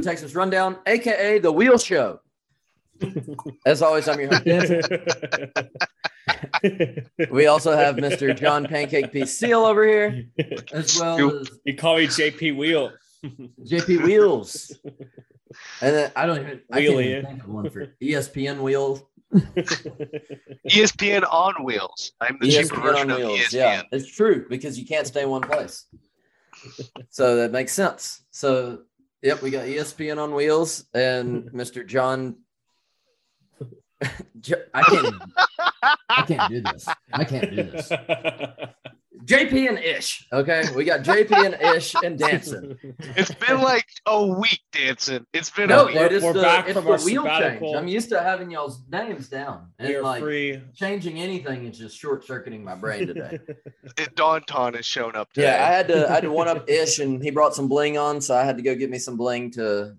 Welcome back to the Texas Rundown, aka the Wheel Show. As always, I'm your host. we also have Mr. John Pancake P. Seal over here, as well as You call me JP Wheel. JP Wheels. And then I don't even, I can't even think of one for ESPN Wheels. ESPN on wheels. I'm the cheaper ESPN version on of wheels. ESPN. Yeah, it's true because you can't stay in one place. so that makes sense. So, yep, we got ESPN on wheels and Mr. John. I can't. I can't do this. I can't do this. JP and Ish. Okay, we got JP and Ish and Danson. It's been like a week, dancing. It's been No, a week. dude, it's We're the, back it's from the our wheel change. I'm used to having y'all's names down and You're like free. changing anything is just short circuiting my brain today. It, Daunton has shown up today. Yeah, I had to I had to one up Ish and he brought some bling on, so I had to go get me some bling to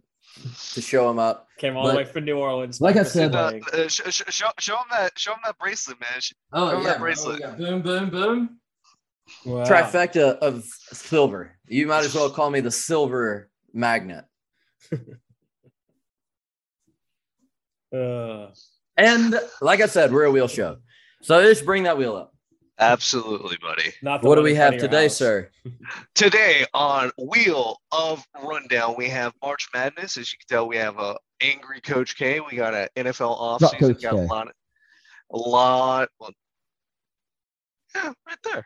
to show him up. Came all the way from New Orleans. Like I said- Uh, uh, sh- sh- show, show him that. Show him that bracelet, man. Sh- Oh Remember yeah, that bracelet? oh, yeah. boom, boom, boom. Wow. Trifecta of silver. You might as well call me the silver magnet. Uh, And like I said, we're a wheel show. So Ish, bring that wheel up. Absolutely, buddy. not What do we have today, house. sir? Today on Wheel of Rundown, we have March Madness. As you can tell, we have a angry Coach K. We got an NFL offseason. Coach Got a K. lot. A lot. Well, yeah, right there.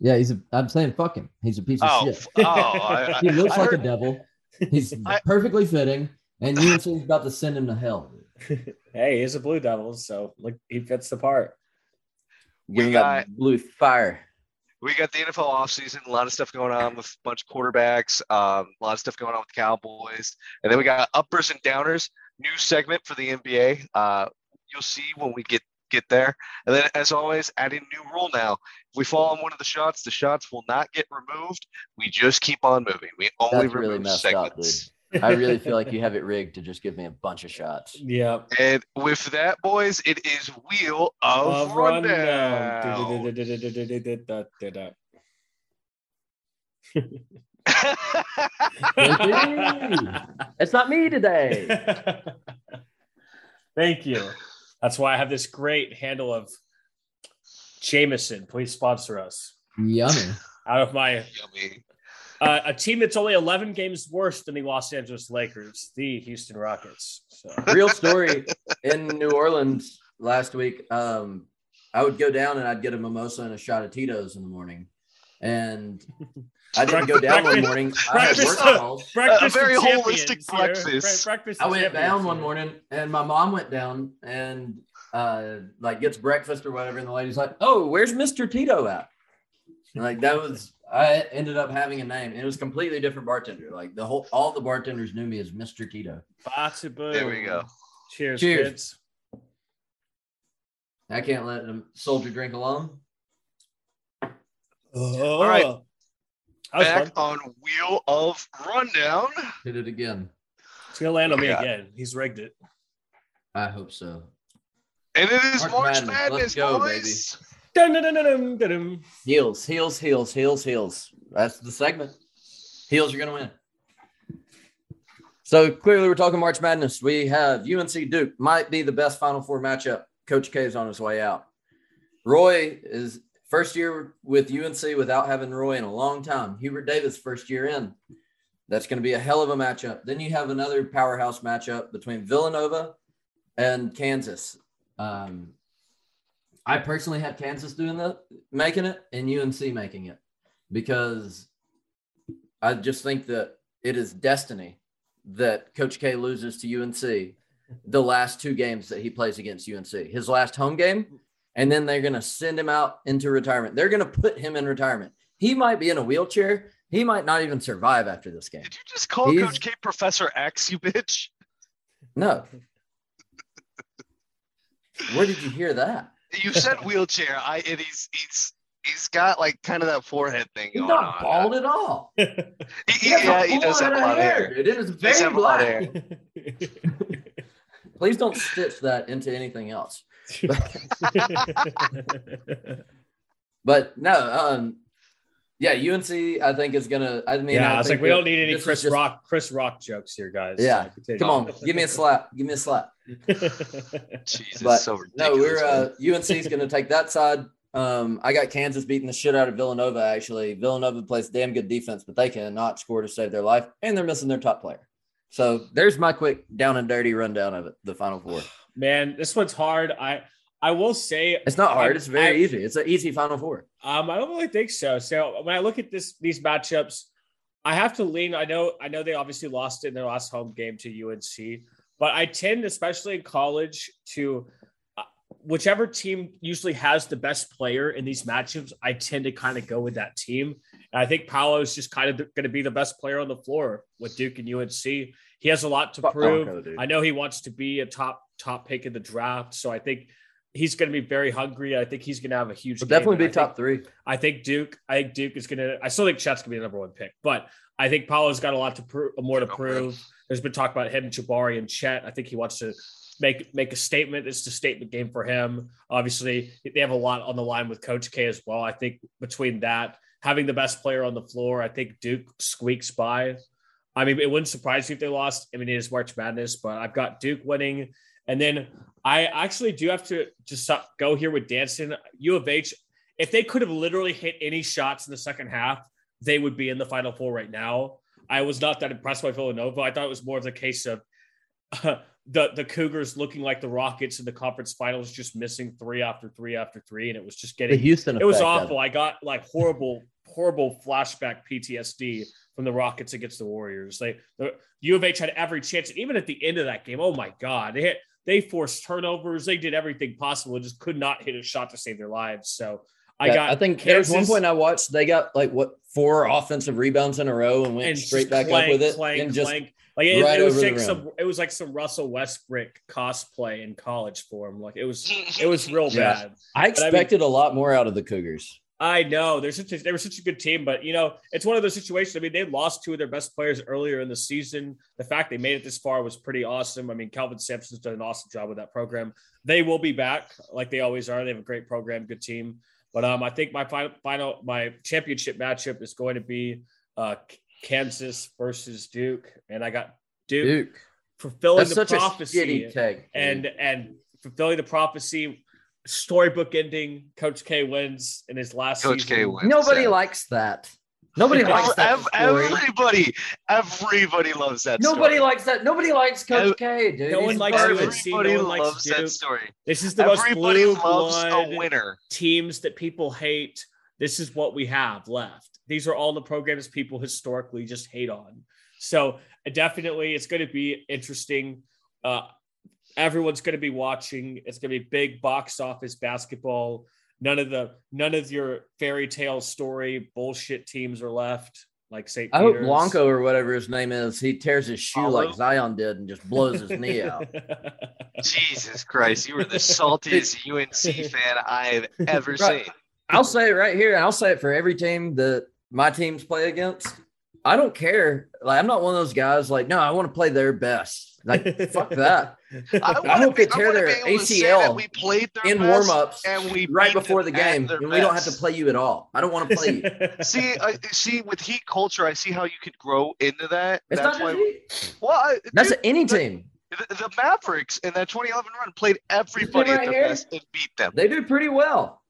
Yeah, he's a I'm saying fuck him. He's a piece Oh, shit. oh, I, I, He looks I like a devil. He's I- perfectly fitting, and you UNC's about to send him to hell. Hey, he's a Blue Devil, so look, he fits the part. We, him got- that blue fire. we got the NFL offseason, a lot of stuff going on with a bunch of quarterbacks, um, a lot of stuff going on with the Cowboys. And then we got uppers and downers, new segment for the NBA. Uh, you'll see when we get get there. And then as always, adding a new rule now. If we fall on one of the shots, the shots will not get removed. We just keep on moving. We only That's really remove messed up, segments. I really feel like you have it rigged to just give me a bunch of shots. Yeah. And with that, boys, it is Wheel of, Of Rundown. rundown. It's not me today. Thank you. That's why I have this great handle of Jameson. Please sponsor us. Yummy. Out of my Yummy. uh, a team that's only 11 games worse than the Los Angeles Lakers, the Houston Rockets. So Real story in New Orleans last week. Um, I would go down and I'd get a mimosa and a shot of Tito's in the morning. And I didn't go down one morning. I had work Breakfast- calls. breakfast very holistic champions here. breakfast. I went down one morning and my mom went down and uh like gets breakfast or whatever and the lady's like oh where's mr tito at And, like that was i ended up having a name it was completely different bartender like the whole all the bartenders knew me as mr tito Bata boom. There we go. Cheers, Cheers. kids. i can't let a soldier drink alone All right. That was Back fun. on Wheel of Rundown. hit it again It's gonna land on me Yeah. again. He's rigged it. i hope so And it is March March, Madness. Madness, Let's go, boys. Dun, dun, dun, dun, dun, dun, dun. heels heels heels heels heels that's the segment heels are gonna win so clearly we're talking march madness we have unc duke might be the best final four matchup coach k is on his way out roy is first year with unc without having roy in a long time. Hubert davis first year in. That's going to be a hell of a matchup. Then you have another powerhouse matchup between villanova and kansas. Um, I personally have Kansas doing that, making it, and UNC making it because I just think that it is destiny that Coach K loses to UNC the last two games that he plays against UNC. His last home game, and then they're going to send him out into retirement. They're going to put him in retirement. He might be in a wheelchair. He might not even survive after this game. Did you just call He's- Coach K Professor X, you bitch? No. Where did you hear that? You said wheelchair. I and he's he's he's got like kind of that forehead thing He's going not on. bald at all. He- he- has a yeah, he does have a lot of hair. dude. It is very have a lot of black. Please don't stitch that into anything else. But no, um, Yeah, UNC, I think is gonna. I mean, yeah, I I was think like, we that don't need any Chris just- Rock, Chris Rock jokes here, guys. Yeah, So. Come on, give me a slap. Give me a slap. Jesus, But so no, we're uh, UNC is going to take that side. Um, I got Kansas beating the shit out of Villanova. Actually, Villanova plays damn good defense, but they cannot score to save their life, and they're missing their top player. So there's my quick down and dirty rundown of it. The Final Four. Man, this one's hard. I I will say It's not hard. I- It's very I- easy. It's an easy Final Four. Um, I don't really think so. So when I look at this these matchups, I have to lean. I know I know they obviously lost in their last home game to UNC, but I tend, especially in college, to uh, whichever team usually has the best player in these matchups. I tend to kind of go with that team. And I think Paolo is just kind of going to be the best player on the floor with Duke and UNC. He has a lot to Fuck prove. Bronco. I know he wants to be a top top pick in the draft, so I think he's going to be very hungry. I think he's going to have a huge. Game, definitely be I think- top three. I think Duke. I think Duke is gonna. I still think Chet's gonna be the number one pick, but I think Paolo's got a lot to prove, more to prove. There's been talk about him, Jabari, and Chet. I think he wants to make make a statement. It's a statement game for him. Obviously, they have a lot on the line with Coach K as well. I think between that, having the best player on the floor, I think Duke squeaks by. I mean, it wouldn't surprise me if they lost. I mean, it is March Madness, but I've got Duke winning, and then I actually do have to just go here with Danson. U of H if they could have literally hit any shots in the second half, they would be in the final four right now. I was not that impressed by Villanova. I thought it was more of the case of the the Cougars looking like the Rockets in the conference finals, just missing three after three after three, and it was just getting The Houston. it was awful. I got like horrible, horrible flashback PTSD from the Rockets against the Warriors. They the U of H had every chance, and even at the end of that game, oh my god, they hit they forced turnovers, they did everything possible, and just could not hit a shot to save their lives. So I Yeah, got I think there was one point I watched. They got like what four offensive rebounds in a row and went and straight back clank, up with it, clank, and just clank. Like it, right it was over the like rim. some, it was like some Russell Westbrook cosplay in college form. Like it was, it was real Yeah. bad. I I mean- expected a lot more out of the Cougars. I know they're such a, they were such a good team, but you know it's one of those situations. I mean, they lost two of their best players earlier in the season. The fact they made it this far was pretty awesome. I mean, Kelvin Sampson's done an awesome job with that program. They will be back like they always are. They have a great program, good team. But um, I think my final, final my championship matchup is going to be uh, Kansas versus Duke, and I got Duke, Duke, fulfilling that's the prophecy and and fulfilling the prophecy. Storybook ending. Coach K wins in his last Coach season. K wins. nobody yeah. likes that. Nobody likes that. Ev- story. everybody, everybody loves that. Nobody story. likes that. Nobody likes Coach Ev- K, dude. No He's one likes garbage. UNC. Everybody no one likes loves that story. This is the most blue loves blood a winner. teams that people hate. This is what we have left. These are all the programs people historically just hate on. So definitely, it's going to be interesting. Uh, everyone's going to be watching. It's going to be big box office basketball. None of the none of your fairy tale story bullshit teams are left. Like St. I hope Peter's. Blanco or whatever his name is, he tears his shoe Paolo? like Zion did and just blows his knee out. Jesus Christ, you were the saltiest UNC fan I've ever Right. seen. I'll say it right here, and I'll say it for every team that my teams play against. I don't care. Like I'm not one of those guys. Like, no, I want to play their best. Like, fuck that. I, I wanna hope they be- tear their be able to say ACL we played their In best warm-ups, and we right before the game, their and we don't have to play you at all. I don't want to play you. See, I see with Heat culture, I see how you could grow into that. It's That's not why. just Heat. Well, I, That's dude, any the- team. the, the Mavericks in that 2011 run played everybody right at their here. best and beat them. They do pretty well,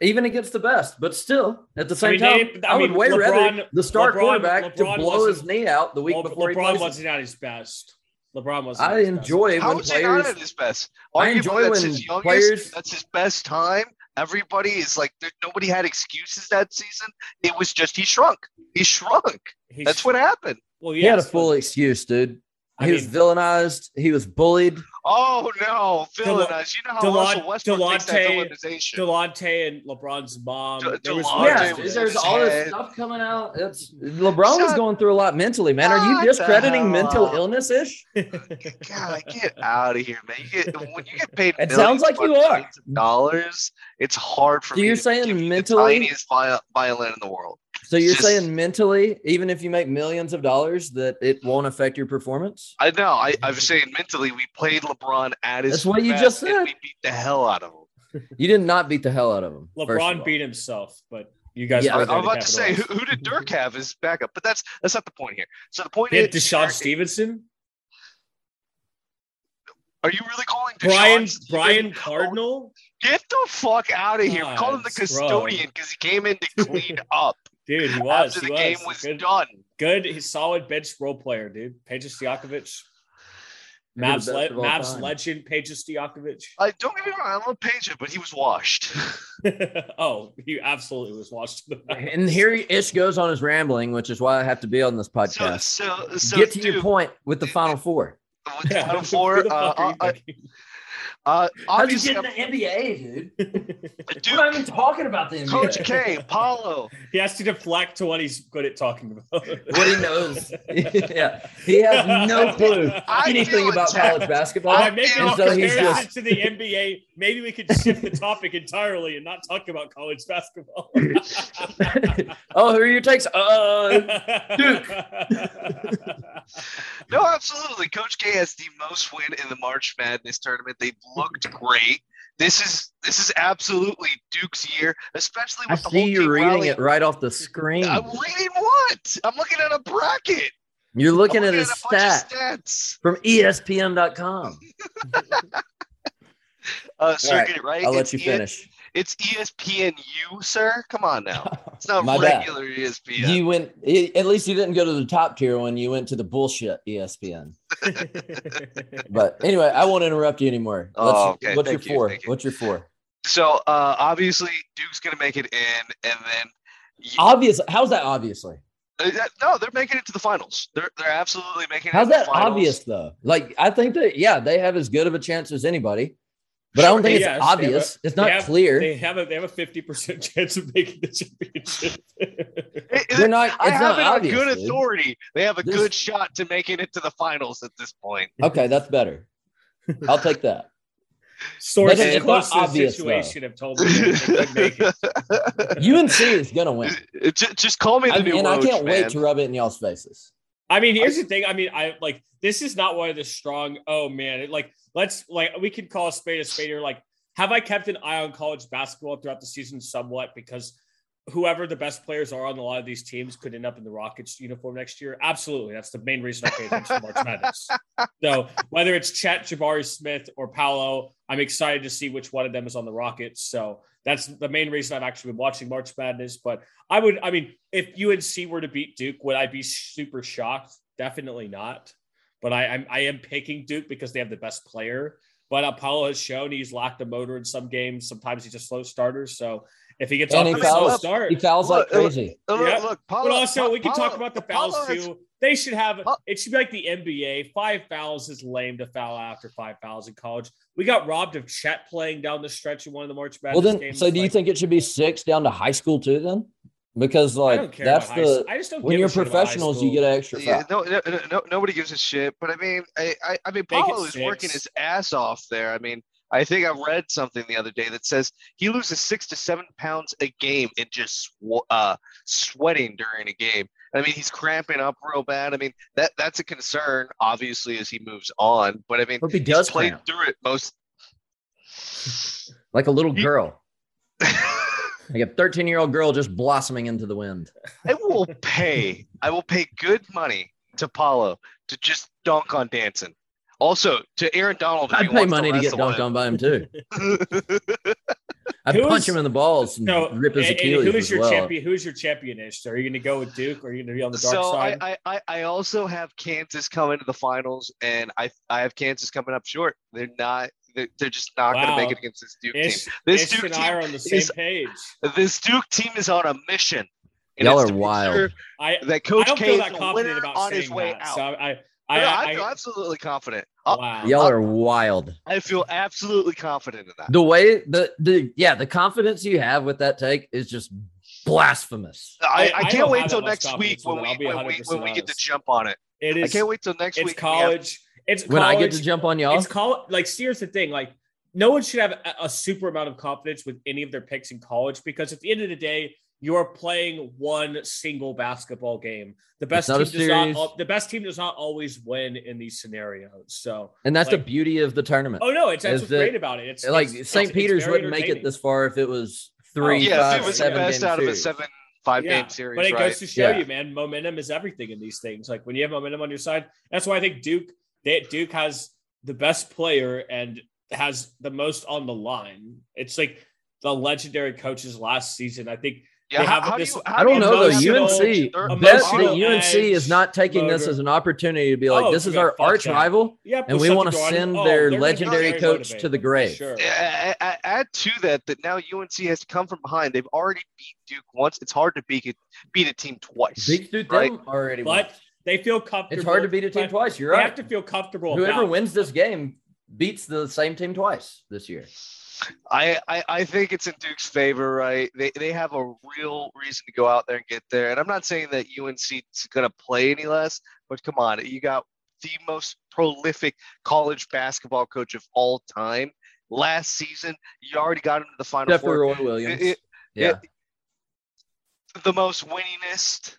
even against the best. But still, at the same mean, time, didn't- I I, would mean, way LeBron- rather the star LeBron- quarterback to blow his knee out the week Well, before he LeBron plays. wasn't at his best. LeBron wasn't. I at his best. enjoy How when is he not at his best? I enjoy that's when his youngest. players- That's his best time. Everybody is like, there, nobody had excuses that season. It was just he shrunk. He shrunk. He's- That's what happened. Well, He had a full but- excuse, dude. I He was mean- villainized. He was bullied. Oh no, Delo- villainized. You know how Delon- Russell Westbrook takes that Delonte- villainization. Delonte and LeBron's mom. De- there was yeah, was there's all this stuff coming out. It's LeBron was going through a lot mentally, man. Are you discrediting mental illness ish? God, get out of here, man. You get when you get paid. It sounds like you are. Dollars. It's hard for So me. you're to saying give you mentally- the tiniest violin in the world. So you're Just- saying mentally, even if you make millions of dollars, that it won't affect your performance? I know. I, I was saying mentally, we played LeBron at his. That's what you just said. We beat the hell out of him. You did not beat the hell out of him. first of LeBron beat himself, but You guys, Yeah, I, both I'm had to about to say, who, who did Dirk have as backup? But that's that's not the point here. So the point They is, DeShawn are, Stevenson, are you really calling Brian DeShawn Stevenson- Brian oh, Cardinal, Get the fuck out of here! We called him the custodian because he came in to clean up dude. He was. after he the was. game was good, done. good. He's solid bench role player, dude. Peja's Stojakovic, Maybe the Mavs, best le- of all Mavs time. legend Peja's Stojakovic. I uh, don't get me wrong, I love Peja, but he was washed. oh, he absolutely was washed. And here Ish goes on his rambling, which is why I have to be on this podcast. so, so Get to your point with the Final Four. with the Yeah, Final Four, the uh, fuck are you uh, thinking? How'd you obviously, get in the NBA, dude? Duke, We're not even talking about the NBA. Coach K, Paolo, he has to deflect to what he's good at talking about. what he knows. yeah, he has no clue I anything about attacked. college basketball. By making And all so he's just- to the NBA, maybe we could shift the topic entirely and not talk about college basketball. oh, who are your takes? Uh, Duke. No, absolutely. Coach K has the most win in the March Madness tournament. They've looked great. This is this is absolutely Duke's year, especially I with the whole see you team reading rallying. it right off the screen. I'm reading what? I'm looking at a bracket. You're looking I'm at a bunch of stat stats. from ESPN.com. Uh, All right, it right. I'll let you finish. It's ESPN, ESPNU, sir. Come on now. It's not My bad. regular E ESPN. You went. At least you didn't go to the top tier when you went to the bullshit ESPN. But anyway, I won't interrupt you anymore. Oh, Let's- okay. What's Thank you, your four? you. What's your four? so uh, obviously Duke's gonna make it in, and then y- Obvious. How's that obviously? uh, no, they're making it to the finals. They're they're absolutely making it. How's to the that finals. obvious though? Like I think that yeah, they have as good of a chance as anybody, but I don't think it's yes, they have obvious. it's They not have- clear. They have a they have a fifty percent chance of making the championship. It- it- They're not. I It's have not it on obvious. good dude. authority. They have a This- good shot to making it to the finals at this point. Okay, that's better. I'll take that. Sources It's not close to the obvious, situation have told me they could make it. UNC is gonna win, just, just call me the I- new and I can't wait to rub it in y'all's faces. I mean, here's the thing. I mean, I like this is not one of the strong. Oh man, it, like let's like we could call a spade a spade here. Like, have I kept an eye on college basketball throughout the season somewhat because whoever the best players are on a lot of these teams could end up in the Rockets uniform next year? Absolutely, that's the main reason I pay attention to March Madness. So whether it's Chet, Jabari Smith, or Paolo, I'm excited to see which one of them is on the Rockets. So that's the main reason I've actually been watching March Madness. But I would, I mean, if UNC were to beat Duke, would I be super shocked? Definitely not. But I, I'm, I am picking Duke because they have the best player. But Paolo has shown he's locked a motor in some games. Sometimes he's just slow starters. So if he gets And off he to a slow fouls. start, He fouls like Look, look, crazy. Look, Yeah. look, but Paolo- also we can talk about the fouls Paolo has- too. They should have it should be like the NBA. Five fouls is lame to foul after five fouls in college. We got robbed of Chet playing down the stretch in one of the March Madness Well, then, games. so do you think it should be six down to high school too? Then, because like that's the. I just don't when you're shit about high professionals, you get an extra Yeah, no, no, no, no, nobody gives a shit. But I mean, I, I, I mean, Make Paolo is working his ass off there. I mean, I think I read something the other day that says he loses six to seven pounds a game in just uh, sweating during a game. I mean, he's cramping up real bad. I mean, that that's a concern, obviously, as he moves on. But I mean, Hope he does play through it most. like a little He- girl, like a 13 year old girl just blossoming into the wind. I will pay. I will pay good money to Paolo to just dunk on Danson. Also, to Aaron Donald. I'd pay money to get wrestle dunked on by him too. I'd Who punch him in the balls and So, rip his and- and Achilles who's as your well. champion? Who's your championish? So are you going to go with Duke, or are you going to be on the dark so side? I, I, I I also have Kansas coming to the finals, and I I have Kansas coming up short. They're not. They're, they're just not going to make it against this Duke Ish, team. This Ish Duke and I team are on the same is- page. This Duke team is on a mission. and Y'all it's are to make wild. sure I That I Coach don't K feel is that the confident winner about on his way that. out. So I, I, I, I, I feel I, absolutely confident. Oh, I, wow. Y'all are wild. I feel absolutely confident in that. The way the the yeah the confidence you have with that take is just blasphemous. I, I- I I can't don't wait have till next week when we it. I'll when we when we get to jump on it. It I can't wait till next It's week. when we have- college. It's When I get to jump on y'all, It's call like see, here's the thing. Like no one should have a, a super amount of confidence with any of their picks in college because at the end of the day, you are playing one single basketball game. The best not team does not the best team does not always win in these scenarios. So and that's the beauty of the tournament. oh no, it's that's what's that- great about it. It's like it's- St. it's- Peter's it's wouldn't make it this far if it was oh, three, yeah, five, if it was the best game out of a seven five Yeah, game series, But it right? goes to show Yeah. you, man, momentum is everything in these things. Like when you have momentum on your side, that's why I think Duke, they, Duke has the best player and has the most on the line. It's like the legendary coaches last season. I think yeah, they how, have how do this you? I don't know though. UNC They're- bet that UNC is not taking this as an opportunity to be like, Oh, this is our arch that. rival, yeah, and we want to send oh, their they're gonna be legendary very coach to the grave. Sure. Add to that that now UNC has to come from behind. They've already beat Duke once. It's hard to beat it, beat a team twice. Beat Duke Right. them already. But once. They feel comfortable. It's hard to beat a team twice. You're They right. have to feel comfortable. Whoever about- wins this game beats the same team twice this year. I, I I think it's in Duke's favor, right? They they have a real reason to go out there and get there. And I'm not saying that UNC is going to play any less, but come on, you got the most prolific college basketball coach of all time. Last season, you already got into the final Except for four. Roy Williams. It- it- yeah. the most winningest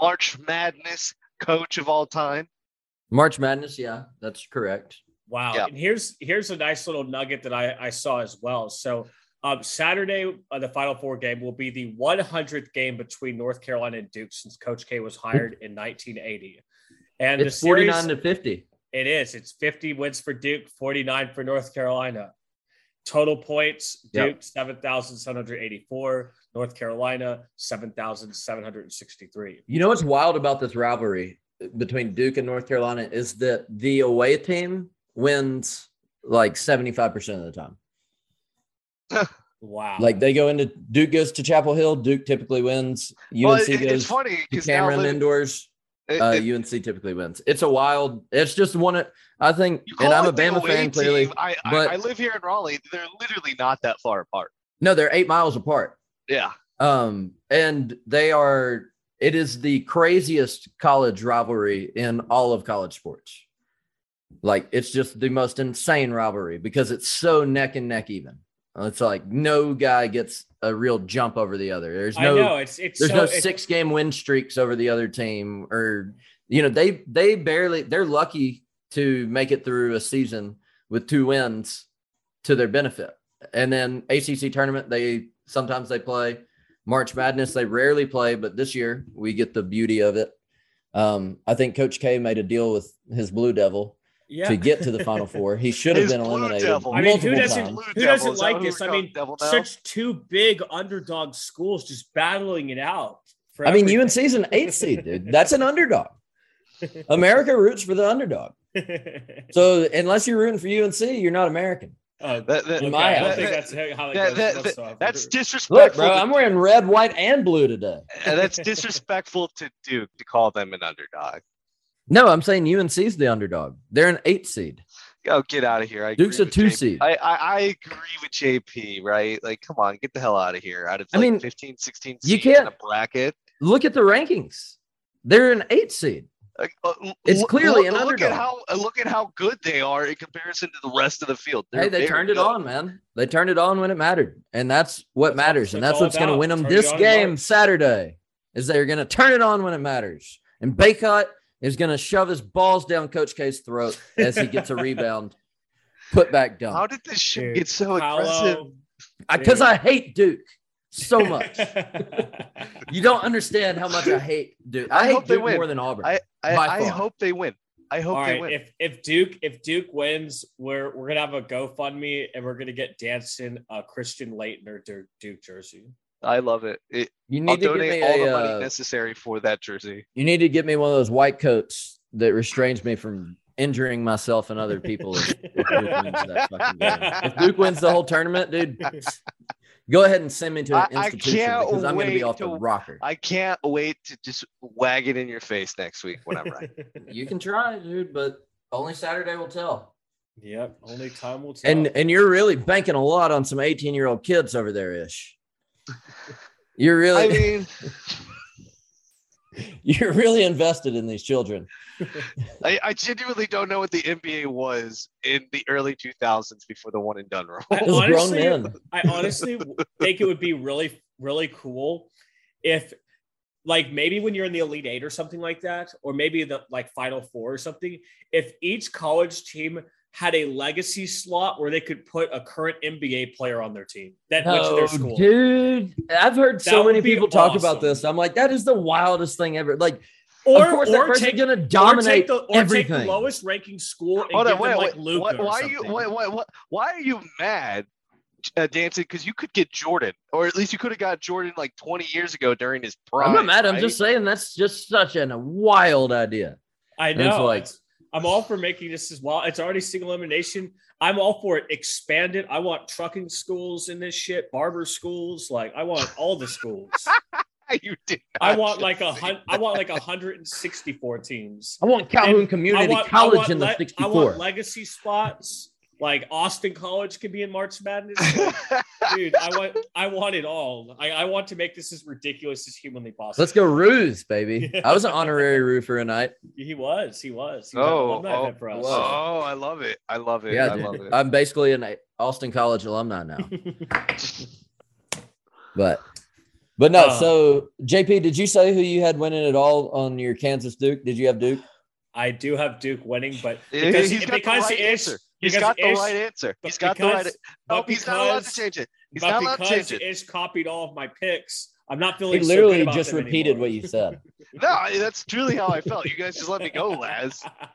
March Madness coach of all time. March Madness. Yeah, that's correct. Wow. Yeah. And here's here's a nice little nugget that I, I saw as well. So um, Saturday, uh, the Final Four game will be the 100th game between North Carolina and Duke since Coach K was hired in 1980. And It's the series, 49 to 50. it is. It's 50 wins for Duke, 49 for North Carolina. Total points: Yep. Duke 7,784, North Carolina 7,763. You know what's wild about this rivalry between Duke and North Carolina is that the away team wins like 75% of the time. Wow. Like they go into Duke goes to Chapel Hill, Duke typically wins. UNC Well, it- goes it's funny to because now Cameron living- indoors. Uh, it- UNC typically wins. It's a wild. It's just one. I think, and I'm a Bama fan. Clearly, team. I, but- I, I live here in Raleigh. They're literally not that far apart. no, they're eight miles apart. Yeah. Um, and they are. It is the craziest college rivalry in all of college sports. Like it's just the most insane rivalry because it's so neck and neck even. It's like no guy gets a real jump over the other. There's I no know it's it's there's so, no it's- six game win streaks over the other team or you know they they barely they're lucky to make it through a season with two wins to their benefit. And then acc tournament they sometimes they play. March madness they rarely play but this year we get the beauty of it. Um, i think coach k made a deal with his blue devil yeah. to get to the final four he should have been eliminated Devil. I mean, who doesn't times. Who doesn't is like who this? I mean, such two big underdog schools just battling it out. For i mean everything. unc is an eighth seed dude that's an underdog america roots for the underdog So unless you're rooting for UNC, you're not American. Oh, That- that- okay, I don't think that's how it that- goes that- whatsoever. That's Look, disrespectful. bro, I'm wearing red, white, and blue today. and that's disrespectful to Duke to call them an underdog. No, I'm saying UNC's the underdog. They're an eight seed. Oh, get out of here! I Duke's a two JP. seed. I, I I agree with JP. Right? Like, come on, get the hell out of here! Out of I like mean, 15, 16 you seeds in can't- a bracket. Look at the rankings. They're an eight seed. Like, uh, It's clearly look, an look underdog. at how look at how good they are in comparison to the rest of the field. They're hey, they very turned it on, man. They turned it on when it mattered, and that's what That's all- matters, and that's that's what's going to win them Turn this game March. Saturday. Is they're going to turn it on when it matters, and Bacot is going to shove his balls down Coach K's throat as he gets a rebound, put back dunk. How did this shit get so aggressive? Because dude. I hate Duke so much. You don't understand how much I hate Duke. I, I hate hope they Duke win. more than Auburn. I I, I hope they win. I hope All they right, win. if if Duke if Duke wins, we're we're gonna have a GoFundMe and we're gonna get Danson a Christian Laettner Duke, Duke jersey. I love it. it you I'll need to give donate me all a, the money uh, necessary for that jersey. you need to get me one of those white coats that restrains me from injuring myself and other people. If, if Duke wins that game. If Duke wins the whole tournament, dude, go ahead and send me to an I- I institution can't because I'm going to be wait off the to- rocker. I can't wait to just wag it in your face next week when I'm right. You can try, dude, but only Saturday will tell. Yep, only time will tell. And and you're really banking a lot on some 18 year old kids over there, ish. You're really I mean, you're really invested in these children. I, I genuinely don't know what the NBA was in the early 2000s before the one and done rule. I Those grown honestly, men. I honestly think it would be really, really cool if, like, maybe when you're in the Elite Eight or something like that, or maybe the like Final Four or something, if each college team had a legacy slot where they could put a current NBA player on their team that went to their school. dude. I've heard so That would many be people talk about this. I'm like, that is the wildest thing ever. Like, Or, of course, that or person's take, gonna or take dominate the, or take the lowest ranking school and Hold give on, wait, them like wait. Luka Why, why are you something. wait, wait, what, why are you mad, uh, Dancing? Because you could get Jordan, or at least you could have got Jordan like 20 years ago during his prime. I'm not mad. I'm just saying that's just such an, a wild idea. I And it's know. like- it's- I'm all for making this as well. It's already single elimination. I'm all for it. Expand it. I want trucking schools in this shit, barber schools. Like I want all the schools. you did. I want like a say hun- I want like 164 teams. I want Calhoun And Community I want, I College want in the le- I want legacy spots. Like Austin College could be in March Madness. Like, dude, I want I want it all. I, I want to make this as ridiculous as humanly possible. Let's go Roos, baby. I was an honorary roofer a night. He was. He was. He was Oh, alumni oh, for us. oh, I love it. I love it. Yeah, I dude. love it. I'm basically an Austin College alumni now. But but no, Uh. so JP, did you say who you had winning it all on your Kansas Duke? Did you have Duke? I do have Duke winning, but because, he's got because the right answer. He's because got the Ish- right answer. He's got the right. because- No, but he's not allowed to change it. He's not allowed to because change it. Ish copied all of my picks, I'm not He feeling. so literally good about just repeated anymore. what you said. No, that's truly how I felt. You guys just let me go, Laz. Uh,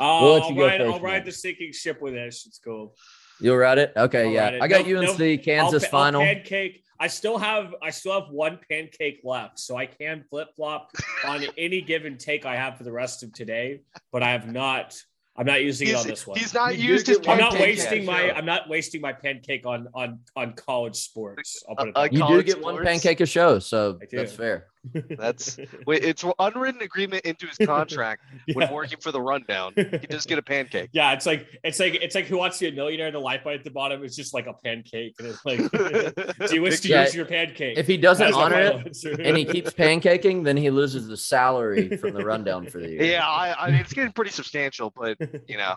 We'll let I'll you go ride, I'll ride the sinking ship with Ish. It's cool. You'll ride it? Okay, I'll yeah. it. I got No- UNC no- Kansas I'll, final. I'll pancake. I still have. I still have one pancake left, so I can flip flop on any given take I have for the rest of today. But I have not. I'm not using it on this one. he's not You do used his get I'm not wasting yet. my. Sure. I'm not wasting my pancake on on on college sports. I'll put it. Uh, you do college get one pancake a show, so that's fair. That's wait, it's unwritten agreement into his contract when working for the rundown. He does get a pancake. Yeah, it's like it's like it's like who wants to be a millionaire? The life bite at the bottom is just like a pancake, and it's like, do you wish to Yeah, use your pancake? If he doesn't That's honor it answer. and he keeps pancaking, then he loses the salary from the rundown for the year. yeah, I, I mean it's getting pretty substantial, but you know,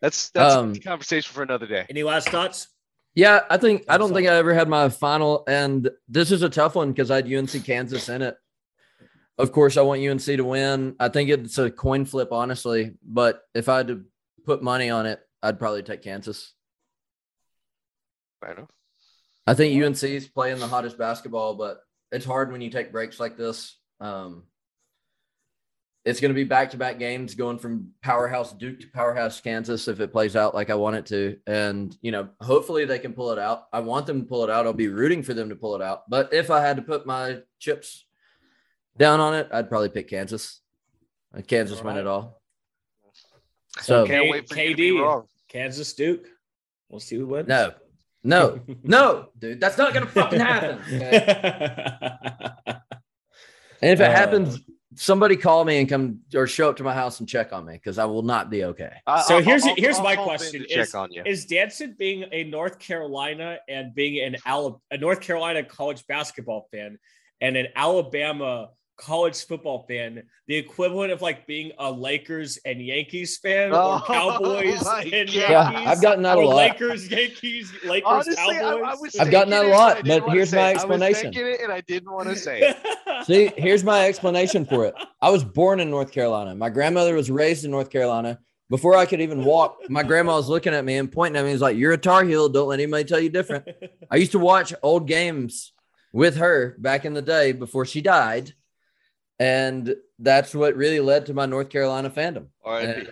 that's that's Um, a conversation for another day. Any last thoughts? Yeah, I think I don't think I ever had my final, and this is a tough one because I had UNC Kansas in it. Of course, I want UNC to win. I think it's a coin flip, honestly. But if I had to put money on it, I'd probably take Kansas. I know. I think UNC is playing the hottest basketball, but it's hard when you take breaks like this. Um, it's going to be back to back games going from powerhouse Duke to powerhouse Kansas if it plays out like I want it to. And, you know, hopefully they can pull it out. I want them to pull it out. I'll be rooting for them to pull it out. But if I had to put my chips down on it, I'd probably pick Kansas. Uh, Kansas win it all. So, Can't K- wait for you to be KD. Kansas Duke. We'll see who wins. no, no, no, dude, that's not going to fucking happen. And if it Uh, happens, somebody call me and come or show up to my house and check on me because I will not be okay. I- So I'll- here's- I'll- here's I'll my question to check is- on you. Is Danson being a North Carolina and being an Ala- a North Carolina college basketball fan and an Alabama college football fan the equivalent of like being a Lakers and Yankees fan Oh, or Cowboys my and God. Yankees? Yeah, I've gotten that a lot. Lakers, Yankees, Lakers, Honestly, Cowboys. I was I've gotten that a lot, and I didn't but here's my it. I was explanation. thinking it, and I didn't want to say it. See, here's my explanation for it. I was born in North Carolina. My grandmother was raised in North Carolina. Before I could even walk, my grandma was looking at me and pointing at me. He's like, "You're a Tar Heel. Don't let anybody tell you different." I used to watch old games with her back in the day before she died, and that's what really led to my North Carolina fandom. All right.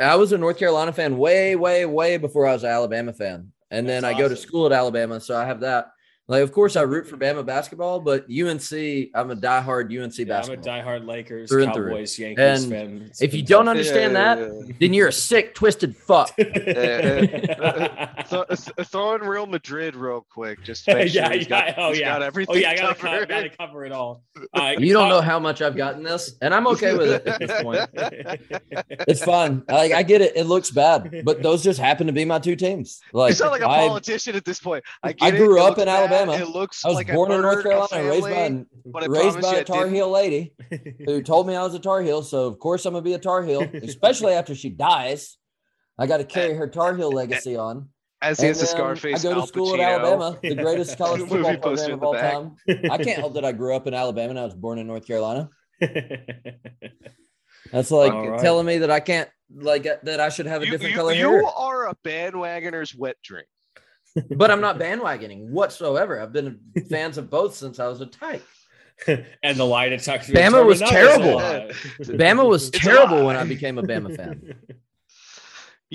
I was a North Carolina fan way, way, way before I was an Alabama fan. And then That's I go to school at Alabama, so I have that. Like, of course, I root for Bama basketball, but UNC, I'm a diehard UNC Yeah, I'm a diehard Lakers, Through and through. Cowboys, Yankees And fan. It's if you don't tough. understand Yeah, that, yeah, yeah. then you're a sick, twisted fuck. Throw, throw in Real Madrid real quick, just to make sure Yeah, he's got, yeah, oh, he's yeah. got everything oh yeah, I gotta, co- gotta cover it all. Uh, You don't know how much I've gotten this, and I'm okay with it at this point. It's fun. Like I get it. It looks bad, but those just happen to be my two teams. Like you sound like a I, politician at this point. I, I get it, grew it up looks in bad, Alabama. It looks I was like born in North murder, a Carolina, raised by family, an but I raised by you a I Tar Heel lady who told me I was a Tar Heel. So of course I'm gonna be a Tar Heel, especially after she dies. I got to carry her Tar Heel legacy on. As And is the then Scarface. I go to Al school at Pacino. Alabama, the greatest college Movie football poster program in of all back. time. I can't help that I grew up in Alabama and I was born in North Carolina. That's like All right. telling me that I can't like that I should have a You, different you- color you hair. are a bandwagoner's wet dream. But I'm not bandwagoning whatsoever. I've been fans of both since I was a tyke. and the lie detector. Bama was terrible. was. Bama was It's terrible when I became a Bama fan.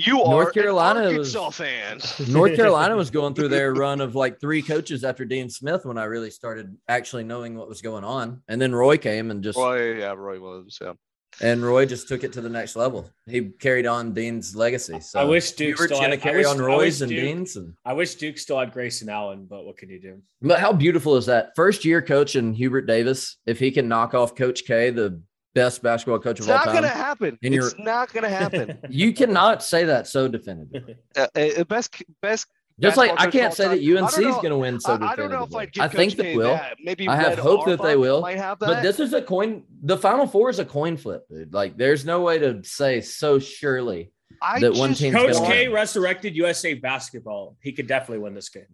You are North Carolina an was- Arkansas fan. North Carolina was going through their run of like three coaches after Dean Smith when I really started actually knowing what was going on. And then Roy came and just Roy, yeah, Roy Williams. Yeah. And Roy just took it to the next level. He carried on Dean's legacy. So I wish Duke Hubert's still gonna I carry wish, on Roy's wish and Duke, Dean's. And, I wish Duke still had Grayson Allen, but what can you do? but how beautiful is that? First year coach and Hubert Davis, if he can knock off Coach K, the best basketball coach It's of all time, not gonna happen. And you're- It's not gonna happen. You cannot say that so definitively. uh, uh, best best. Just like I can't say that time. I UNC is going to win so I, I don't know if definitively. I'd give I think they will. that. Maybe I have Red hope that they will, Might have that. But this is a coin. The Final Four is a coin flip, dude. Like, there's no way to say so surely. I that one just team's Coach gonna K win. resurrected USA basketball. He could definitely win this game.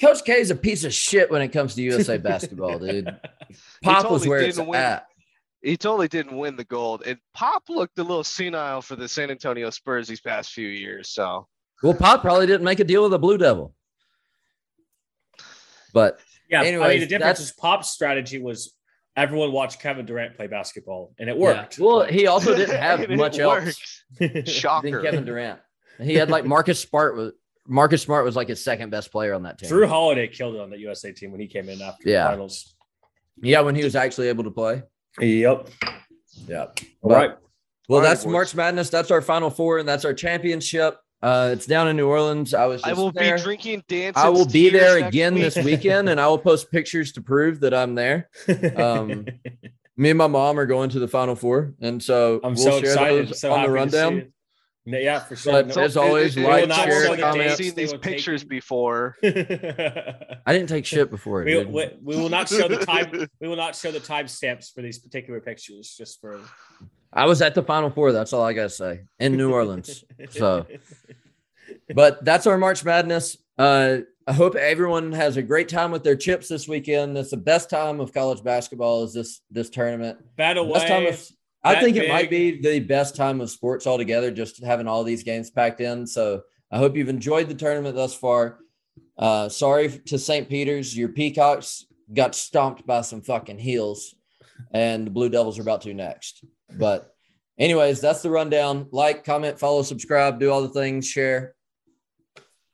Coach K is a piece of shit when it comes to USA basketball, dude. Pop was where it's win. at. he totally didn't win the gold. And Pop looked a little senile for the San Antonio Spurs these past few years. So Well, Pop probably didn't make a deal with the Blue Devil. But Yeah, I mean the difference is Pop's strategy was everyone watched Kevin Durant play basketball, and it yeah. worked. well, he also didn't have much else worked. than Kevin Durant. He had like Marcus Smart was Marcus Smart was like his second best player on that team. Jrue Holiday killed it on the USA team when he came in after Yeah. the finals. Yeah, when he was actually able to play. Yep. Yeah. All right. Well, All right, that's boys. March Madness. That's our Final Four, and that's our championship. Uh, it's down in New Orleans. I was. I will there. be drinking dance. I will be there again week. this weekend, and I will post pictures to prove that I'm there. Um, Me and my mom are going to the Final Four, and so I'm we'll so share excited. those So on the to see rundown. No, Yeah, for sure. But No- as always, we like, share, show comment. I've seen these pictures before. I didn't take shit before. we, dude. we will not show the time. We will not show the timestamps for these particular pictures, just for. I was at the Final Four. That's all I gotta say in New Orleans. So- but that's our March Madness. Uh, I hope everyone has a great time with their chips this weekend. That's the best time of college basketball. Is this this tournament? Battle Best time of, I think it might be the best time of sports altogether, just having all these games packed in. So I hope you've enjoyed the tournament thus far. Uh, sorry to St. Peter's, your Peacocks got stomped by some fucking heels, and the Blue Devils are about to next. But, anyways, that's the rundown. Like, comment, follow, subscribe, do all the things, share.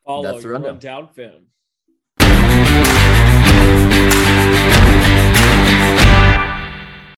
Follow That's the rundown. rundown film.